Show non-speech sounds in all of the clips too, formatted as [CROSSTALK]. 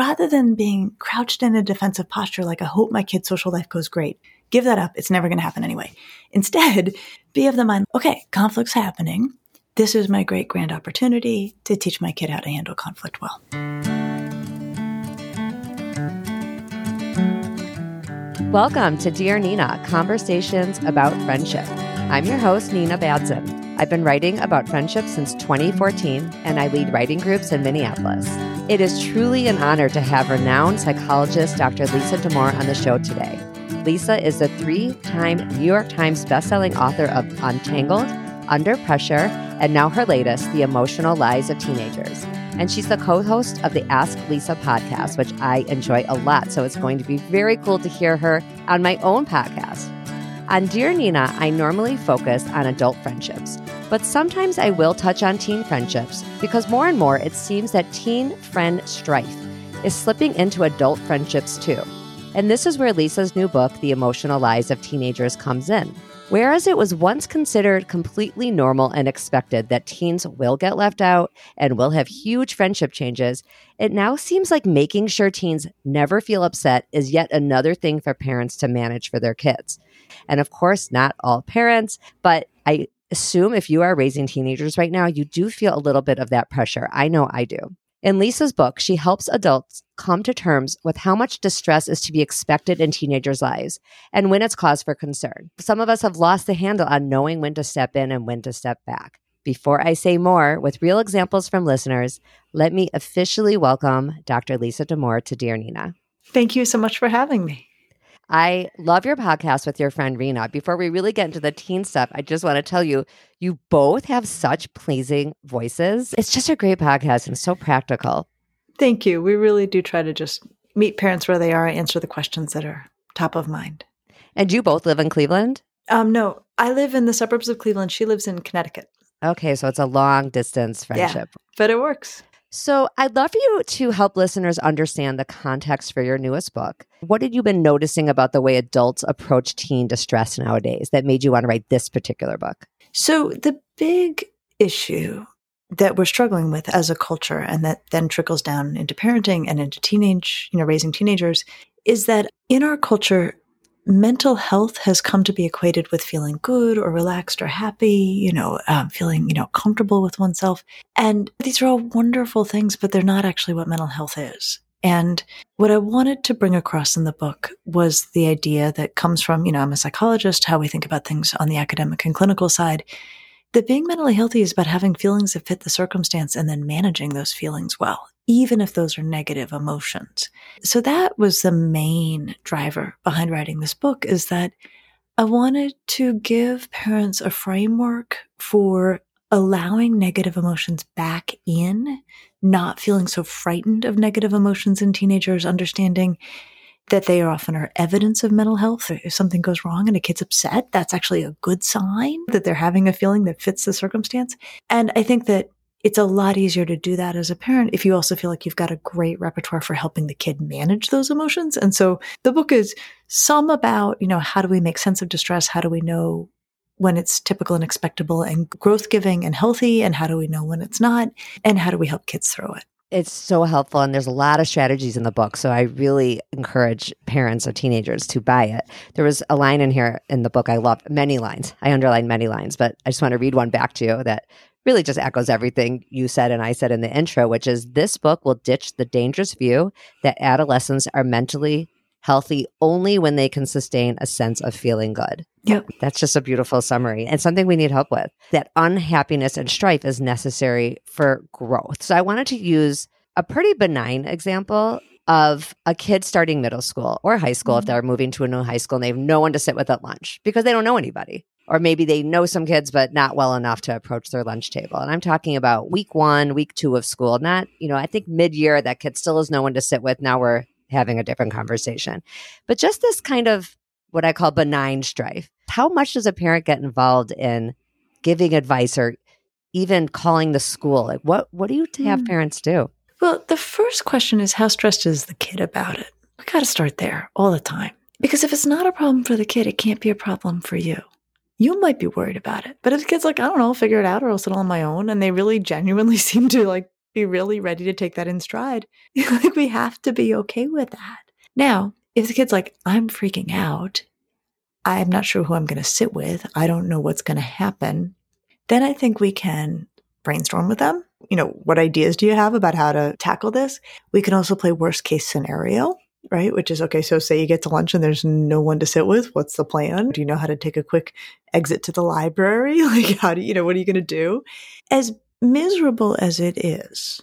rather than being crouched in a defensive posture, like I hope my kid's social life goes great, give that up. It's never going to happen anyway. Instead, [LAUGHS] be of the mind, okay, conflict's happening. This is my great grand opportunity to teach my kid how to handle conflict well. Welcome to Dear Nina Conversations about Friendship. I'm your host, Nina Badzin. I've been writing about friendship since 2014, and I lead writing groups in Minneapolis. It is truly an honor to have renowned psychologist Dr. Lisa Damour on the show today. Lisa is a three time New York Times bestselling author of Untangled, Under Pressure, and now her latest, The Emotional Lives of Teenagers. And she's the co host of the Ask Lisa podcast, which I enjoy a lot. So it's going to be very cool to hear her on my own podcast. On Dear Nina, I normally focus on adult friendships, but sometimes I will touch on teen friendships because more and more it seems that teen friend strife is slipping into adult friendships too. And this is where Lisa's new book, The Emotional Lives of Teenagers, comes in. Whereas it was once considered completely normal and expected that teens will get left out and will have huge friendship changes, it now seems like making sure teens never feel upset is yet another thing for parents to manage for their kids. And of course, not all parents, but I assume if you are raising teenagers right now, you do feel a little bit of that pressure. I know I do. In Lisa's book, she helps adults come to terms with how much distress is to be expected in teenagers' lives and when it's cause for concern. Some of us have lost the handle on knowing when to step in and when to step back. Before I say more, with real examples from listeners, let me officially welcome Dr. Lisa Damour to Dear Nina. Thank you so much for having me. I love your podcast with your friend Reena. Before we really get into the teen stuff, I just want to tell you, you both have such pleasing voices. It's just a great podcast and so practical. Thank you. We really do try to just meet parents where they are, answer the questions that are top of mind. And you both live in Cleveland? Um, no, I live in the suburbs of Cleveland. She lives in Connecticut. Okay, so it's a long distance friendship. Yeah, but it works. So, I'd love for you to help listeners understand the context for your newest book. What had you been noticing about the way adults approach teen distress nowadays that made you want to write this particular book? So, the big issue that we're struggling with as a culture and that then trickles down into parenting and into teenage, you know, raising teenagers is that in our culture, mental health has come to be equated with feeling good or relaxed or happy, you know, um, feeling, you know, comfortable with oneself. And these are all wonderful things, but they're not actually what mental health is. And what I wanted to bring across in the book was the idea that comes from, you know, I'm a psychologist, how we think about things on the academic and clinical side, that being mentally healthy is about having feelings that fit the circumstance and then managing those feelings well even if those are negative emotions. So that was the main driver behind writing this book is that I wanted to give parents a framework for allowing negative emotions back in, not feeling so frightened of negative emotions in teenagers, understanding that they are often are evidence of mental health. If something goes wrong and a kid's upset, that's actually a good sign that they're having a feeling that fits the circumstance. And I think that it's a lot easier to do that as a parent if you also feel like you've got a great repertoire for helping the kid manage those emotions. And so the book is some about, you know, how do we make sense of distress? How do we know when it's typical and expectable and growth giving and healthy? And how do we know when it's not? And how do we help kids through it? It's so helpful, and there's a lot of strategies in the book. So I really encourage parents of teenagers to buy it. There was a line in here in the book I loved, many lines. I underlined many lines, but I just want to read one back to you that really just echoes everything you said and I said in the intro, which is this book will ditch the dangerous view that adolescents are mentally healthy only when they can sustain a sense of feeling good. Yep. That's just a beautiful summary and something we need help with. That unhappiness and strife is necessary for growth. So I wanted to use a pretty benign example of a kid starting middle school or high school mm-hmm. if they're moving to a new high school and they have no one to sit with at lunch because they don't know anybody or maybe they know some kids but not well enough to approach their lunch table and i'm talking about week one week two of school not you know i think mid-year that kid still has no one to sit with now we're having a different conversation but just this kind of what i call benign strife how much does a parent get involved in giving advice or even calling the school like what what do you have mm. parents do well the first question is how stressed is the kid about it we got to start there all the time because if it's not a problem for the kid it can't be a problem for you you might be worried about it. But if the kid's like, I don't know, I'll figure it out or I'll sit on my own, and they really genuinely [LAUGHS] seem to like be really ready to take that in stride. [LAUGHS] like we have to be okay with that. Now, if the kid's like, I'm freaking out, I'm not sure who I'm going to sit with, I don't know what's going to happen, then I think we can brainstorm with them. You know, what ideas do you have about how to tackle this? We can also play worst case scenario, right? Which is okay. So say you get to lunch and there's no one to sit with. What's the plan? Do you know how to take a quick exit to the library? [LAUGHS] Like, how do you, know, what are you going to do? As miserable as it is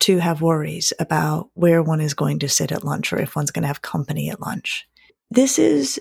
to have worries about where one is going to sit at lunch or if one's going to have company at lunch, this is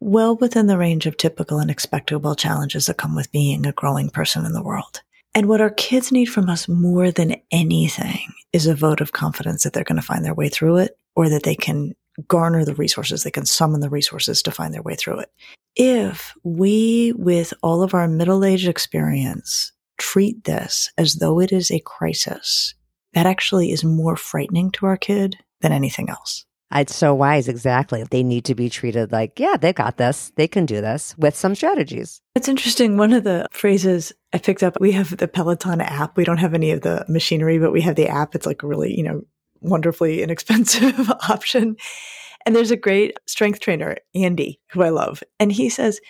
well within the range of typical and expectable challenges that come with being a growing person in the world. And what our kids need from us more than anything is a vote of confidence that they're going to find their way through it or that they can garner the resources, they can summon the resources to find their way through it. If we, with all of our middle age experience, treat this as though it is a crisis, that actually is more frightening to our kid than anything else. It's so wise, exactly. They need to be treated like, yeah, they got this. They can do this with some strategies. It's interesting. One of the phrases I picked up, we have the Peloton app. We don't have any of the machinery, but we have the app. It's like a really, you know, wonderfully inexpensive [LAUGHS] option. And there's a great strength trainer, Andy, who I love. And he says,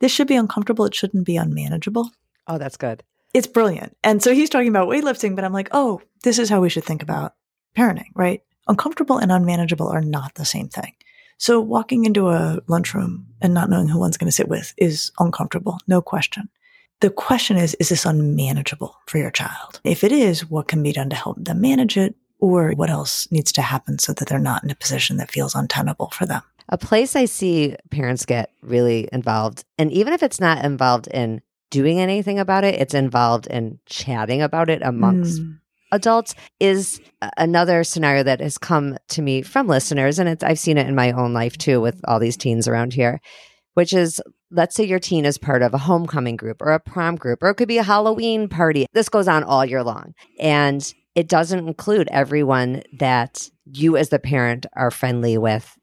this should be uncomfortable. It shouldn't be unmanageable. Oh, that's good. It's brilliant. And so he's talking about weightlifting, but I'm like, oh, this is how we should think about parenting, right? Uncomfortable and unmanageable are not the same thing. So walking into a lunchroom and not knowing who one's going to sit with is uncomfortable, no question. The question is, is this unmanageable for your child? If it is, what can be done to help them manage it? Or what else needs to happen so that they're not in a position that feels untenable for them? A place I see parents get really involved, and even if it's not involved in doing anything about it, it's involved in chatting about it amongst mm adults is another scenario that has come to me from listeners and it's i've seen it in my own life too with all these teens around here which is let's say your teen is part of a homecoming group or a prom group or it could be a halloween party this goes on all year long and it doesn't include everyone that you as the parent are friendly with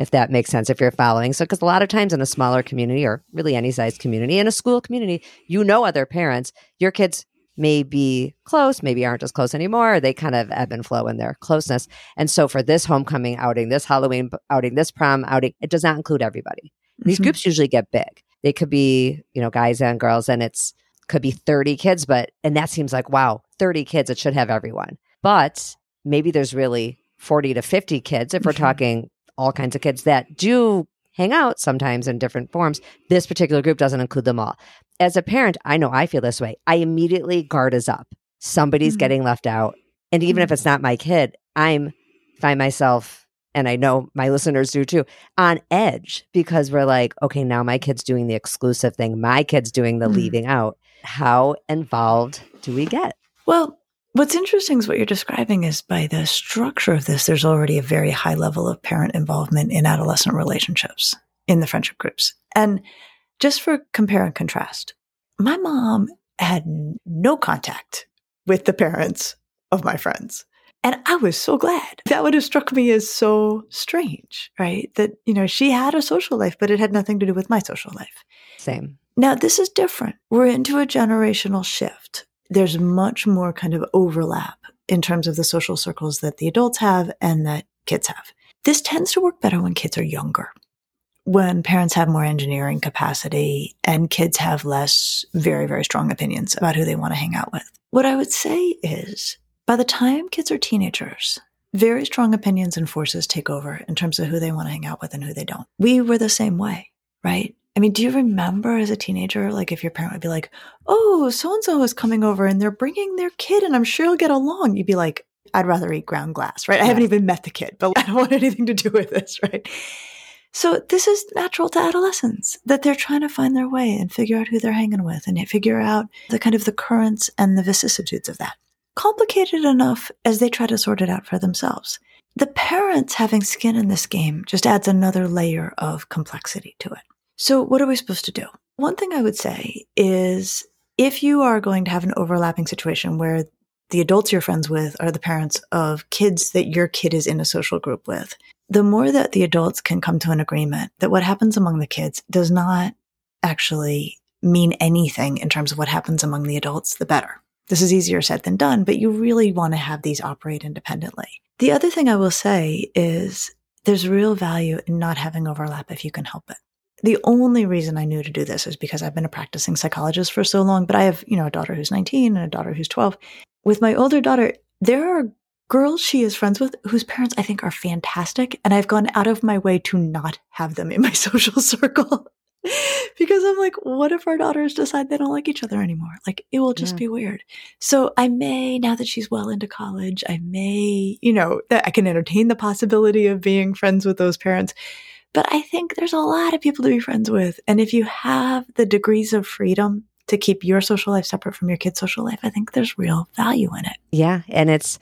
if that makes sense if you're following so because a lot of times in a smaller community or really any size community in a school community you know other parents your kids may be close, maybe aren't as close anymore. They kind of ebb and flow in their closeness. And so for this homecoming outing, this Halloween outing, this prom outing, it does not include everybody. These mm-hmm. groups usually get big. They could be, you know, guys and girls, and it's could be 30 kids, but and that seems like wow, 30 kids, it should have everyone. But maybe there's really 40 to 50 kids if we're mm-hmm. talking all kinds of kids that do hang out sometimes in different forms. This particular group doesn't include them all as a parent, I know I feel this way. I immediately guard is up. Somebody's mm-hmm. getting left out. And even mm-hmm. if it's not my kid, I'm find myself and I know my listeners do too, on edge because we're like, okay, now my kid's doing the exclusive thing. My kid's doing the mm-hmm. leaving out. How involved do we get? Well, what's interesting is what you're describing is by the structure of this, there's already a very high level of parent involvement in adolescent relationships in the friendship groups. And just for compare and contrast, my mom had no contact with the parents of my friends. And I was so glad. That would have struck me as so strange, right? That, you know, she had a social life, but it had nothing to do with my social life. Same. Now, this is different. We're into a generational shift. There's much more kind of overlap in terms of the social circles that the adults have and that kids have. This tends to work better when kids are younger when parents have more engineering capacity and kids have less very, very strong opinions about who they want to hang out with. What I would say is by the time kids are teenagers, very strong opinions and forces take over in terms of who they want to hang out with and who they don't. We were the same way, right? I mean, do you remember as a teenager, like if your parent would be like, oh, so and so is coming over and they're bringing their kid and I'm sure you'll get along? You'd be like, I'd rather eat ground glass, right? I haven't even met the kid, but [LAUGHS] I don't want anything to do with this, right? So this is natural to adolescents that they're trying to find their way and figure out who they're hanging with and figure out the kind of the currents and the vicissitudes of that. Complicated enough as they try to sort it out for themselves. The parents having skin in this game just adds another layer of complexity to it. So what are we supposed to do? One thing I would say is if you are going to have an overlapping situation where the adults you're friends with are the parents of kids that your kid is in a social group with, the more that the adults can come to an agreement that what happens among the kids does not actually mean anything in terms of what happens among the adults, the better. this is easier said than done, but you really want to have these operate independently. The other thing I will say is there's real value in not having overlap if you can help it. The only reason I knew to do this is because I've been a practicing psychologist for so long, but I have, you know, a daughter who's 19 and a daughter who's 12. With my older daughter, there are girls she is friends with whose parents I think are fantastic. And I've gone out of my way to not have them in my [LAUGHS] social circle [LAUGHS] because I'm like, what if our daughters decide they don't like each other anymore? Like, it will just yeah. be weird. So I may, now that she's well into college, I may, you know, that I can entertain the possibility of being friends with those parents. But I think there's a lot of people to be friends with. And if you have the degrees of freedom to keep your social life separate from your kid's social life, I think there's real value in it. Yeah. And it's,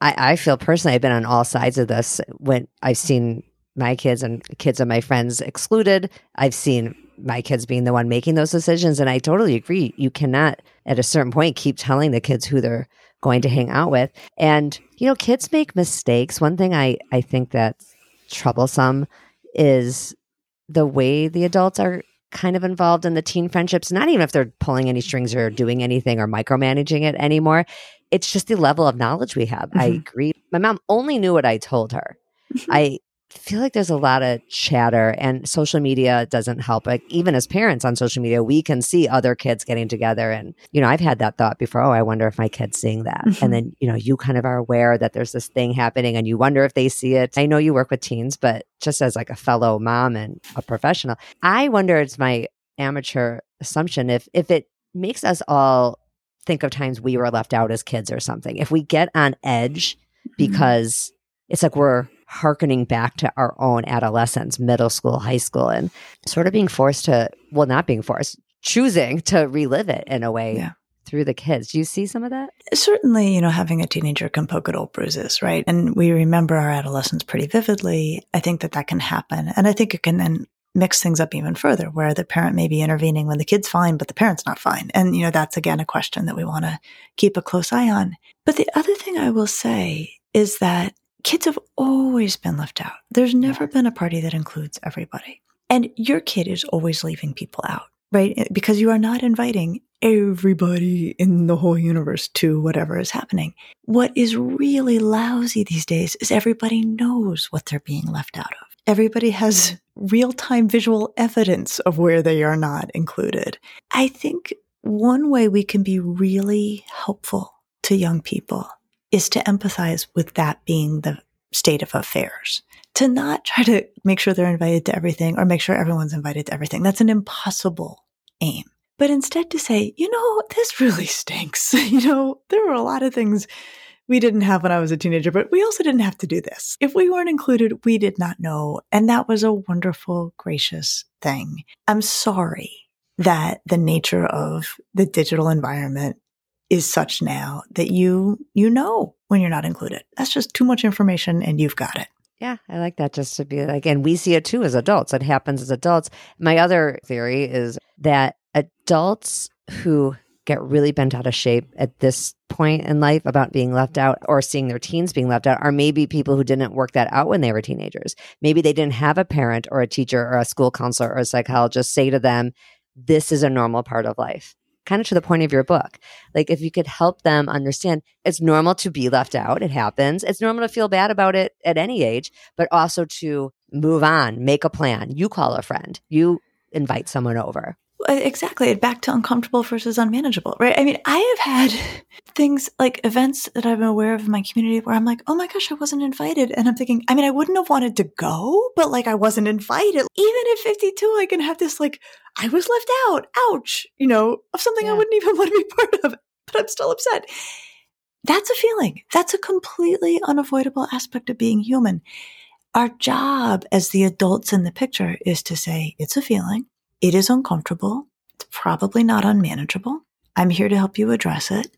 I, I feel personally, I've been on all sides of this when I've seen my kids and kids of my friends excluded. I've seen my kids being the one making those decisions. And I totally agree. You cannot, at a certain point, keep telling the kids who they're going to hang out with. And, you know, kids make mistakes. One thing I, I think that's troublesome is the way the adults are kind of involved in the teen friendships, not even if they're pulling any strings or doing anything or micromanaging it anymore it's just the level of knowledge we have. Mm-hmm. I agree. My mom only knew what I told her. [LAUGHS] I feel like there's a lot of chatter and social media doesn't help. Like even as parents on social media, we can see other kids getting together. And, you know, I've had that thought before. Oh, I wonder if my kid's seeing that. Mm-hmm. And then, you know, you kind of are aware that there's this thing happening and you wonder if they see it. I know you work with teens, but just as like a fellow mom and a professional, I wonder it's my amateur assumption if if it makes us all think of times we were left out as kids or something. If we get on edge mm-hmm. because mm-hmm. it's like we're harkening back to our own adolescence, middle school, high school, and sort of being forced to, well, not being forced, choosing to relive it in a way. Yeah. Through the kids. Do you see some of that? Certainly, you know, having a teenager can poke at old bruises, right? And we remember our adolescence pretty vividly. I think that that can happen. And I think it can then mix things up even further where the parent may be intervening when the kid's fine, but the parent's not fine. And, you know, that's again a question that we want to keep a close eye on. But the other thing I will say is that kids have always been left out. There's never been a party that includes everybody. And your kid is always leaving people out, right? Eh, because you are not inviting everybody in the whole universe to whatever is happening. What is really lousy these days is everybody knows what they're being left out of everybody has [LAUGHS] real time visual evidence of where they are not included. I think one way we can be really helpful to young people is to empathize with that being the state of affairs. To not try to make sure they're invited to everything or make sure everyone's invited to everything. That's an impossible aim. But instead to say, you know, this really stinks. [LAUGHS] you know, there were a lot of things we didn't have when I was a teenager, but we also didn't have to do this. If we weren't included, we did not know. And that was a wonderful, gracious thing. I'm sorry that the nature of the digital environment is such now that you you know when you're not included. That's just too much information and you've got it. Yeah, I like that just to be like and we see it too as adults. It happens as adults. My other theory is that adults who get really bent out of shape at this point in life about being left out or seeing their teens being left out are maybe people who didn't work that out when they were teenagers. Maybe they didn't have a parent or a teacher or a school counselor or a psychologist say to them, this is a normal part of life. Kind of to the point of your book. Like, if you could help them understand it's normal to be left out, it happens. It's normal to feel bad about it at any age, but also to move on, make a plan. You call a friend, you invite someone over. Uh, exactly. Back to uncomfortable versus unmanageable, right? I mean, I have had [LAUGHS] things like events that I've been aware of in my community where I'm like, oh my gosh, I wasn't invited. And I'm thinking, I mean, I wouldn't have wanted to go, but like I wasn't invited. Even at 52, I can have this like, I was left out, ouch, you know, of something yeah. I wouldn't [LAUGHS] even want to be part of, but I'm still upset. That's a feeling. That's a completely unavoidable aspect of being human. Our job as the adults in the picture is to say, it's a feeling. It is uncomfortable. It's probably not unmanageable. I'm here to help you address it,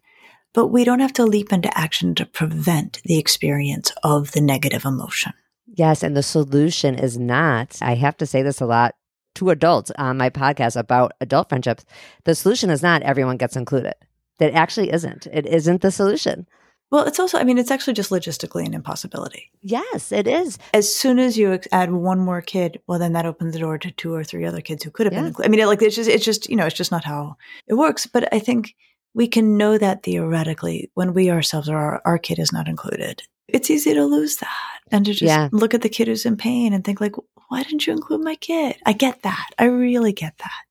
but we don't have to leap into action to prevent the experience of the negative emotion. Yes. And the solution is not, I have to say this a lot to adults on my podcast about adult friendships. The solution is not everyone gets included. That actually isn't. It isn't the solution. Well, it's also, I mean, it's actually just logistically an impossibility. Yes, it is. As soon as you add one more kid, well, then that opens the door to two or three other kids who could have yeah. been included. I mean, like, it's just, it's just, you know, it's just not how it works. But I think we can know that theoretically when we ourselves or our, our kid is not included. It's easy to lose that and to just Yeah. look at the kid who's in pain and think like, why didn't you include my kid? I get that. I really get that.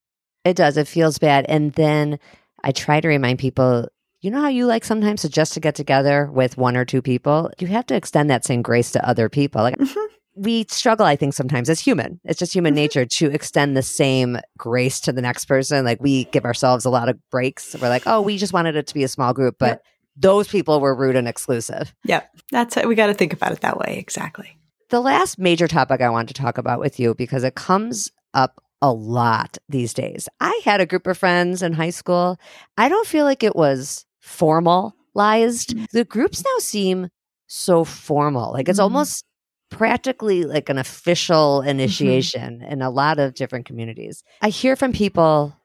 It does. It feels bad. And then I try to remind people, you know how you like sometimes to just to get together with one or two people? You have to extend that same grace to other people. Like Mhm. we struggle, I think, sometimes as human. It's just human Mhm. nature to extend the same grace to the next person. Like we give ourselves a lot of breaks. We're like, oh, we just wanted it to be a small group, but those people were rude and exclusive. Yep. That's it. We got to think about it that way. Exactly. The last major topic I want to talk about with you because it comes up a lot these days. I had a group of friends in high school. I don't feel like it was formalized. The groups now seem so formal. Like it's Mhm. almost practically like an official initiation in a lot of different communities. I hear from people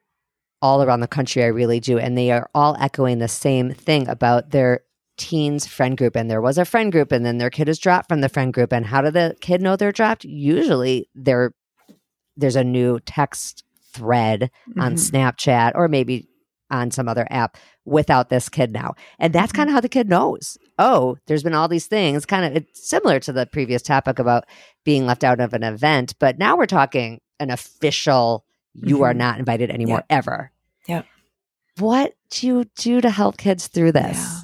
all around the country, I really do, and they are all echoing the same thing about their teens friend group and there was a friend group and then their kid is dropped from the friend group and how did the kid know they're dropped usually there there's a new text thread on Mhm. snapchat or maybe on some other app without this kid now and that's Mhm. kind of how the kid knows oh there's been all these things kind of it's similar to the previous topic about being left out of an event but now we're talking an official you are Mhm. not invited anymore ever Yeah. what do you do to help kids through this Yeah.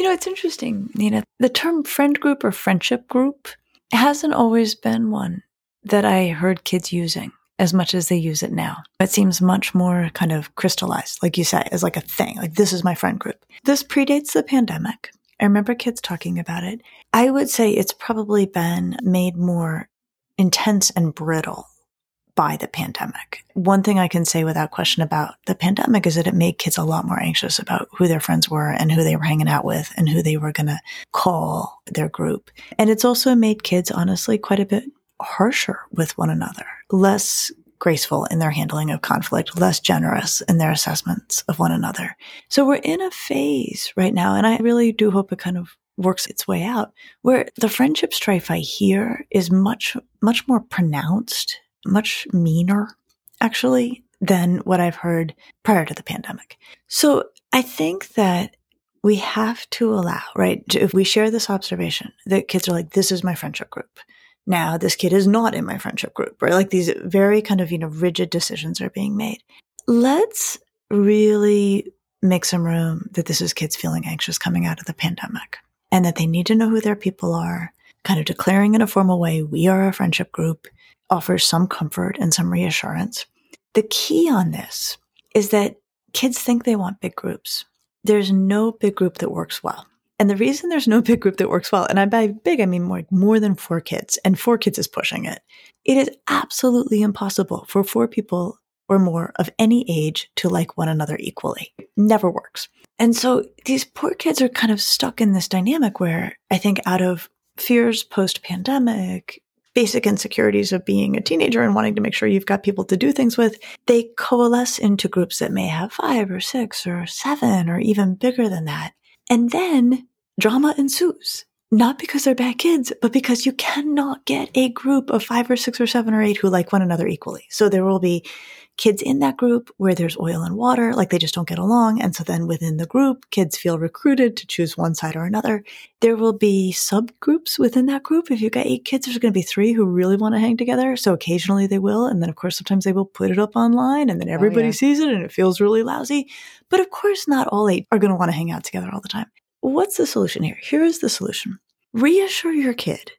You know, it's interesting, Nina. The term friend group or friendship group hasn't always been one that I heard kids using as much as they use it now. It seems much more kind of crystallized, like you said, as like a thing. Like, this is my friend group. This predates the pandemic. I remember kids talking about it. I would say it's probably been made more intense and brittle by the pandemic. One thing I can say without question about the pandemic is that it made kids a lot more anxious about who their friends were and who they were hanging out with and who they were going to call their group. And it's also made kids honestly quite a bit harsher with one another, less graceful in their handling of conflict, less generous in their assessments of one another. So we're in a phase right now, and I really do hope it kind of works its way out where the friendship strife I hear is much, much more pronounced, much meaner, actually, than what I've heard prior to the pandemic. So I think that we have to allow, right? If we share this observation that kids are like, this is my friendship group. Now this kid is not in my friendship group, right? Like these very kind of, you know, rigid decisions are being made. Let's really make some room that this is kids feeling anxious coming out of the pandemic and that they need to know who their people are, kind of declaring in a formal way, we are a friendship group, offers some comfort and some reassurance. The key on this is that kids think they want big groups. There's no big group that works well. And the reason there's no big group that works well, and I by big, I mean more, more than four kids, and four kids is pushing it. It is absolutely impossible for four people or more of any age to like one another equally. Never works. And so these poor kids are kind of stuck in this dynamic where I think out of fears post pandemic, basic insecurities of being a teenager and wanting to make sure you've got people to do things with, they coalesce into groups that may have five or six or seven or even bigger than that. And then drama ensues. Not because they're bad kids, but because you cannot get a group of five or six or seven or eight who like one another equally. So there will be kids in that group where there's oil and water, like they just don't get along. And so then within the group, kids feel recruited to choose one side or another. There will be subgroups within that group. If you've got eight kids, there's going to be three who really want to hang together. So occasionally they will. And then, of course, sometimes they will put it up online and then oh, everybody yeah. sees it and it feels really lousy. But of course, not all eight are going to want to hang out together all the time. What's the solution here? Here is the solution. Reassure your kid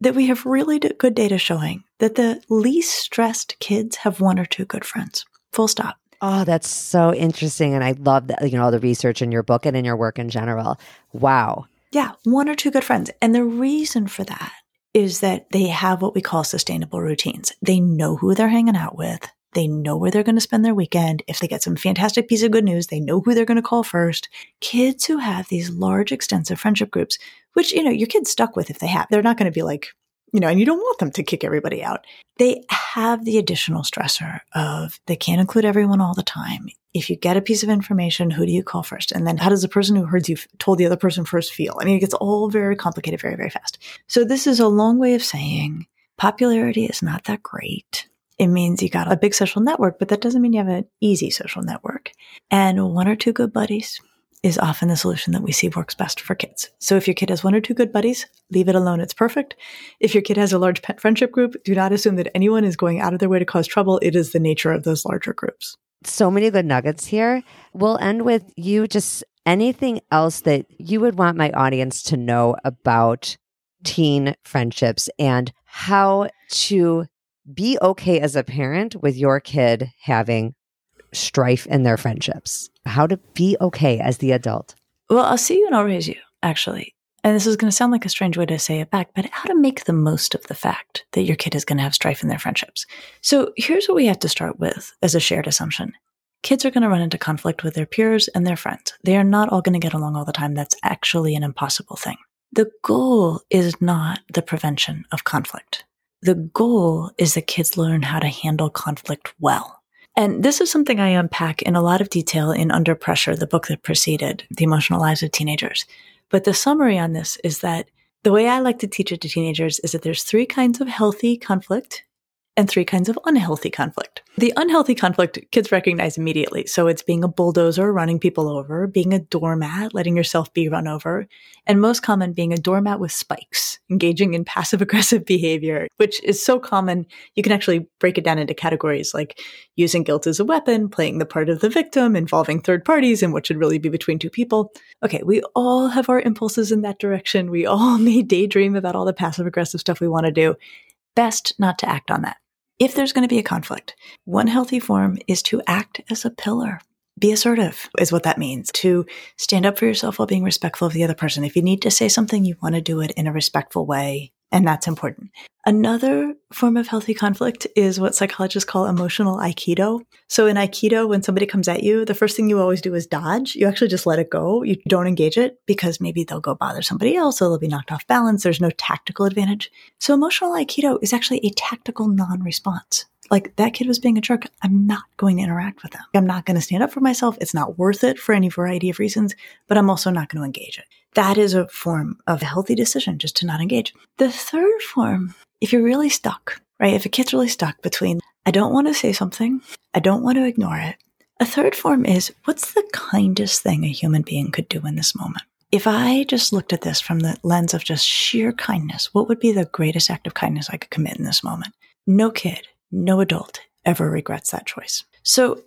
that we have really good data showing that the least stressed kids have one or two good friends. Full stop. Oh, that's so interesting. And I love that, you know, all the research in your book and in your work in general. Wow. Yeah, one or two good friends. And the reason for that is that they have what we call sustainable routines. They know who they're hanging out with. They know where they're going to spend their weekend. If they get some fantastic piece of good news, they know who they're going to call first. Kids who have these large, extensive friendship groups, which, you know, your kid's stuck with if they have, they're not going to be like, you know, and you don't want them to kick everybody out. They have the additional stressor of they can't include everyone all the time. If you get a piece of information, who do you call first? And then how does the person who heard you told the other person first feel? I mean, it gets all very complicated very, very fast. So this is a long way of saying popularity is not that great. It means you got a big social network, but that doesn't mean you have an easy social network. And one or two good buddies is often the solution that we see works best for kids. So if your kid has one or two good buddies, leave it alone. It's perfect. If your kid has a large pet friendship group, do not assume that anyone is going out of their way to cause trouble. It is the nature of those larger groups. So many good nuggets here. We'll end with you just anything else that you would want my audience to know about teen friendships and how to be okay as a parent with your kid having strife in their friendships. How to be okay as the adult. Well, I'll see you and I'll raise you, actually. And this is going to sound like a strange way to say it back, but how to make the most of the fact that your kid is going to have strife in their friendships. So here's what we have to start with as a shared assumption kids are going to run into conflict with their peers and their friends. They are not all going to get along all the time. That's actually an impossible thing. The goal is not the prevention of conflict. The goal is that kids learn how to handle conflict well. And this is something I unpack in a lot of detail in Under Pressure, the book that preceded The Emotional Lives of Teenagers. But the summary on this is that the way I like to teach it to teenagers is that there's three kinds of healthy conflict and three kinds of unhealthy conflict. The unhealthy conflict kids recognize immediately. So it's being a bulldozer, running people over, being a doormat, letting yourself be run over, and most common being a doormat with spikes, engaging in passive aggressive [LAUGHS] behavior, which is so common. You can actually break it down into categories like using guilt as a weapon, playing the part of the victim, involving third parties in what should really be between two people. Okay, we all have our impulses in that direction. We all [LAUGHS] may daydream about all the passive aggressive stuff we want to do. Best not to act on that if there's going to be a conflict, one healthy form is to act as a pillar. Be assertive is what that means to stand up for yourself while being respectful of the other person. If you need to say something, you want to do it in a respectful way and that's important. Another form of healthy conflict is what psychologists call emotional aikido. So in aikido, when somebody comes at you, the first thing you always do is dodge. You actually just let it go. You don't engage it because maybe they'll go bother somebody else or they'll be knocked off balance. There's no tactical advantage. So emotional aikido is actually a tactical non-response like that kid was being a jerk. I'm not going to interact with them. I'm not going to stand up for myself. It's not worth it for any variety of reasons, but I'm also not going to engage it. That is a form of a healthy decision just to not engage. The third form, if you're really stuck, right? If a kid's really stuck between, I don't want to say something, I don't want to ignore it. A third form is, what's the kindest thing a human being could do in this moment? If I just looked at this from the lens of just sheer kindness, what would be the greatest act of kindness I could commit in this moment? No kid, no adult ever regrets that choice. So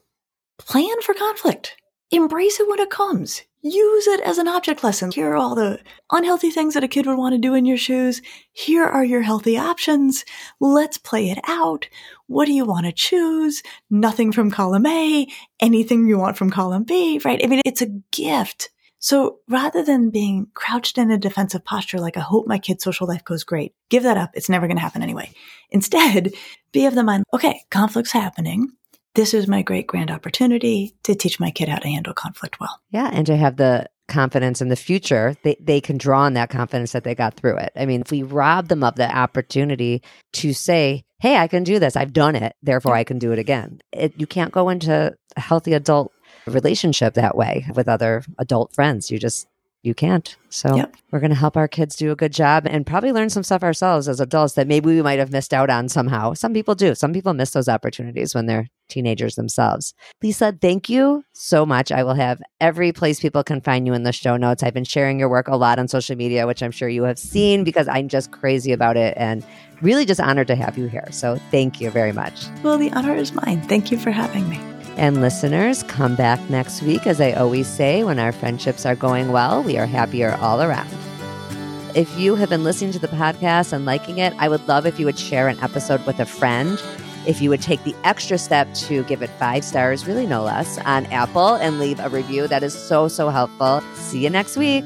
plan for conflict. Embrace it when it comes. Use it as an object lesson. Here are all the unhealthy things that a kid would want to do in your shoes. Here are your healthy options. Let's play it out. What do you want to choose? Nothing from column A, anything you want from column B, right? I mean, it's a gift. So rather than being crouched in a defensive posture, like I hope my kid's social life goes great, give that up. It's never going to happen anyway. Instead, be of the mind, okay, conflict's happening this is my great grand opportunity to teach my kid how to handle conflict well. Yeah. And to have the confidence in the future, they, they can draw on that confidence that they got through it. I mean, if we rob them of the opportunity to say, hey, I can do this, I've done it, therefore I can do it again. It, you can't go into a healthy adult relationship that way with other adult friends. You just you can't. So yep. we're going to help our kids do a good job and probably learn some stuff ourselves as adults that maybe we might have missed out on somehow. Some people do. Some people miss those opportunities when they're teenagers themselves. Lisa, thank you so much. I will have every place people can find you in the show notes. I've been sharing your work a lot on social media, which I'm sure you have seen because I'm just crazy about it and really just honored to have you here. So thank you very much. Well, the honor is mine. Thank you for having me. And listeners, come back next week. As I always say, when our friendships are going well, we are happier all around. If you have been listening to the podcast and liking it, I would love if you would share an episode with a friend. If you would take the extra step to give it five stars, really no less, on Apple and leave a review, that is so, so helpful. See you next week.